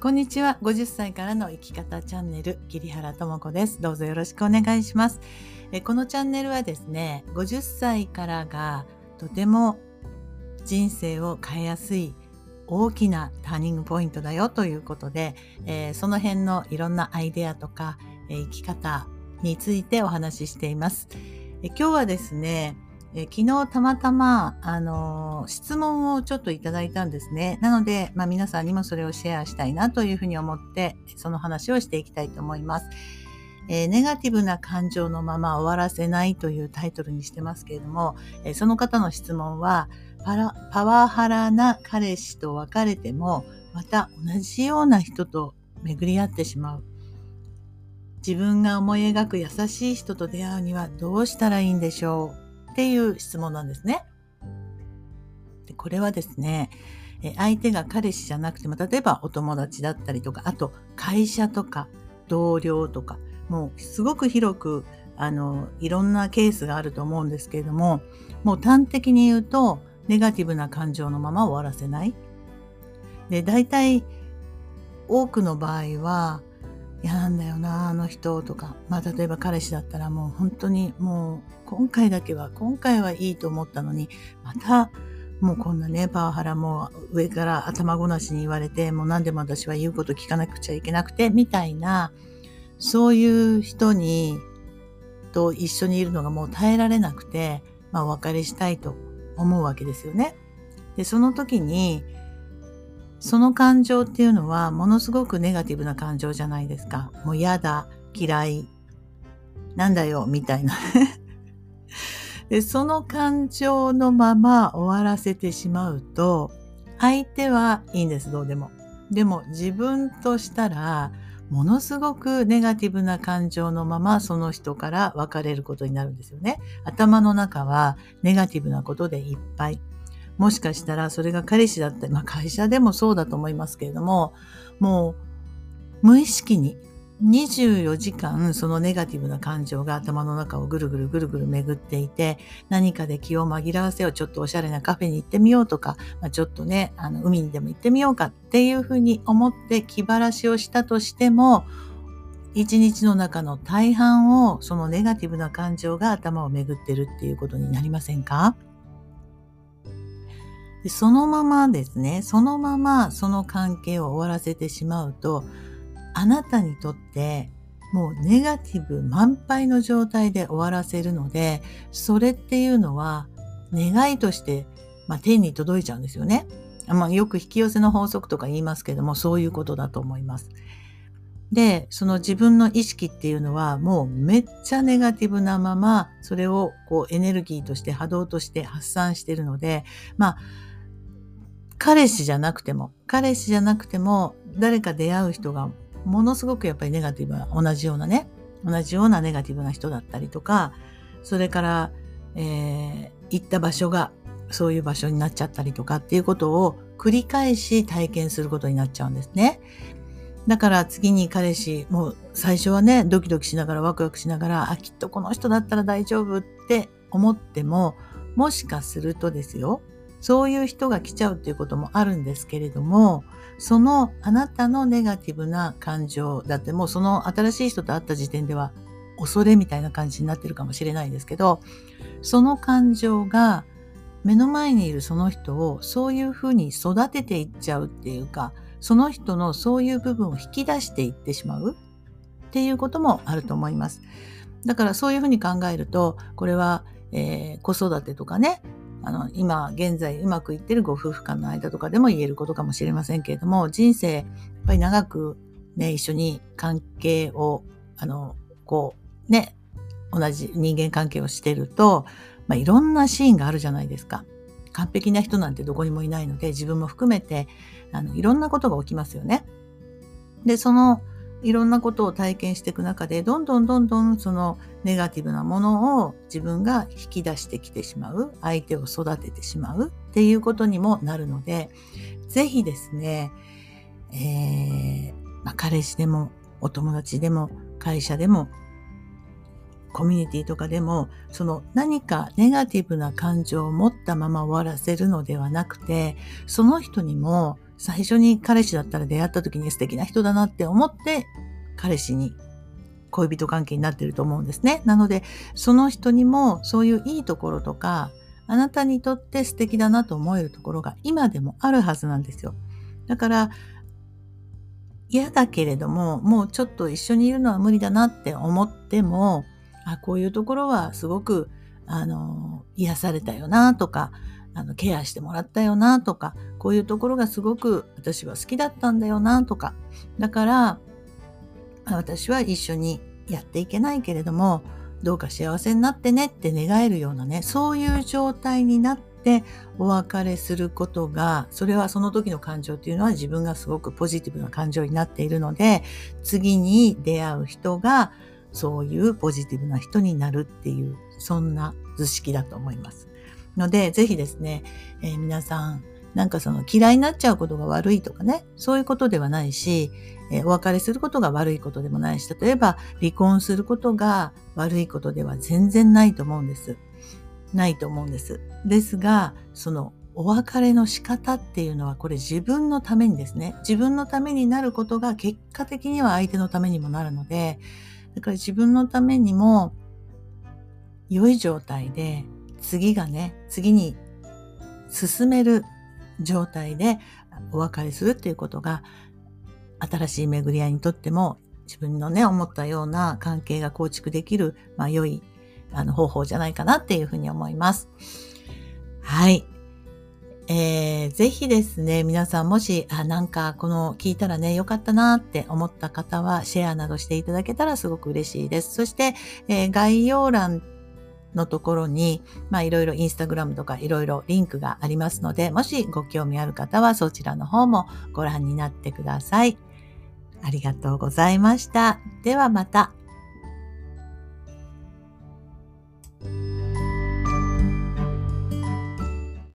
こんにちは。50歳からの生き方チャンネル、桐原智子です。どうぞよろしくお願いします。えこのチャンネルはですね、50歳からがとても人生を変えやすい大きなターニングポイントだよということで、えー、その辺のいろんなアイデアとか、えー、生き方についてお話ししています。え今日はですね、え昨日たまたま、あの、質問をちょっといただいたんですね。なので、まあ、皆さんにもそれをシェアしたいなというふうに思って、その話をしていきたいと思います。えー、ネガティブな感情のまま終わらせないというタイトルにしてますけれども、えー、その方の質問はパラ、パワハラな彼氏と別れても、また同じような人と巡り合ってしまう。自分が思い描く優しい人と出会うにはどうしたらいいんでしょうっていう質問なんですね。でこれはですね、相手が彼氏じゃなくても、例えばお友達だったりとか、あと会社とか同僚とか、もうすごく広く、あの、いろんなケースがあると思うんですけれども、もう端的に言うと、ネガティブな感情のまま終わらせない。で、大体、多くの場合は、嫌なんだよな、あの人とか。まあ、例えば彼氏だったらもう本当にもう今回だけは、今回はいいと思ったのに、またもうこんなね、パワハラも上から頭ごなしに言われて、もう何でも私は言うこと聞かなくちゃいけなくて、みたいな、そういう人に、と一緒にいるのがもう耐えられなくて、まあお別れしたいと思うわけですよね。で、その時に、その感情っていうのはものすごくネガティブな感情じゃないですか。もう嫌だ、嫌い、なんだよ、みたいな で。その感情のまま終わらせてしまうと、相手はいいんです、どうでも。でも自分としたら、ものすごくネガティブな感情のままその人から別れることになるんですよね。頭の中はネガティブなことでいっぱい。もしかしたらそれが彼氏だったり、まあ会社でもそうだと思いますけれども、もう無意識に24時間そのネガティブな感情が頭の中をぐるぐるぐるぐる巡っていて、何かで気を紛らわせよう、ちょっとおしゃれなカフェに行ってみようとか、まあ、ちょっとね、あの海にでも行ってみようかっていうふうに思って気晴らしをしたとしても、一日の中の大半をそのネガティブな感情が頭を巡ってるっていうことになりませんか？でそのままですね、そのままその関係を終わらせてしまうと、あなたにとってもうネガティブ満杯の状態で終わらせるので、それっていうのは願いとして、まあ、天に届いちゃうんですよね。まあ、よく引き寄せの法則とか言いますけども、そういうことだと思います。で、その自分の意識っていうのはもうめっちゃネガティブなまま、それをこうエネルギーとして波動として発散してるので、まあ、彼氏じゃなくても、彼氏じゃなくても、誰か出会う人がものすごくやっぱりネガティブな、同じようなね、同じようなネガティブな人だったりとか、それから、えー、行った場所がそういう場所になっちゃったりとかっていうことを繰り返し体験することになっちゃうんですね。だから次に彼氏、もう最初はね、ドキドキしながらワクワクしながら、あ、きっとこの人だったら大丈夫って思っても、もしかするとですよ、そういう人が来ちゃうっていうこともあるんですけれども、そのあなたのネガティブな感情だってもうその新しい人と会った時点では恐れみたいな感じになってるかもしれないんですけど、その感情が目の前にいるその人をそういうふうに育てていっちゃうっていうか、その人のそういう部分を引き出していってしまうっていうこともあると思います。だからそういうふうに考えると、これは、えー、子育てとかね、あの、今現在うまくいってるご夫婦間の間とかでも言えることかもしれませんけれども、人生、やっぱり長くね、一緒に関係を、あの、こう、ね、同じ人間関係をしてると、まあ、いろんなシーンがあるじゃないですか。完璧な人なんてどこにもいないので、自分も含めて、あの、いろんなことが起きますよね。で、その、いろんなことを体験していく中で、どんどんどんどんそのネガティブなものを自分が引き出してきてしまう、相手を育ててしまうっていうことにもなるので、ぜひですね、えー、まあ、彼氏でもお友達でも会社でもコミュニティとかでも、その何かネガティブな感情を持ったまま終わらせるのではなくて、その人にも最初に彼氏だったら出会った時に素敵な人だなって思って彼氏に恋人関係になってると思うんですね。なので、その人にもそういういいところとか、あなたにとって素敵だなと思えるところが今でもあるはずなんですよ。だから、嫌だけれども、もうちょっと一緒にいるのは無理だなって思っても、あ、こういうところはすごく、あの、癒されたよなとか、あの、ケアしてもらったよなとか、こういうところがすごく私は好きだったんだよなとか、だから、私は一緒にやっていけないけれども、どうか幸せになってねって願えるようなね、そういう状態になってお別れすることが、それはその時の感情っていうのは自分がすごくポジティブな感情になっているので、次に出会う人がそういうポジティブな人になるっていう、そんな図式だと思います。ので、ぜひですね、えー、皆さん、なんかその嫌いになっちゃうことが悪いとかね、そういうことではないし、えー、お別れすることが悪いことでもないし、例えば離婚することが悪いことでは全然ないと思うんです。ないと思うんです。ですが、そのお別れの仕方っていうのはこれ自分のためにですね、自分のためになることが結果的には相手のためにもなるので、だから自分のためにも良い状態で次がね、次に進める状態でお別れするっていうことが新しい巡り合いにとっても自分のね、思ったような関係が構築できる、まあ良いあの方法じゃないかなっていうふうに思います。はい。えー、ぜひですね、皆さんもし、あ、なんかこの聞いたらね、よかったなって思った方は、シェアなどしていただけたらすごく嬉しいです。そして、えー、概要欄のところに、まあいろいろインスタグラムとかいろいろリンクがありますので、もしご興味ある方はそちらの方もご覧になってください。ありがとうございました。ではまた。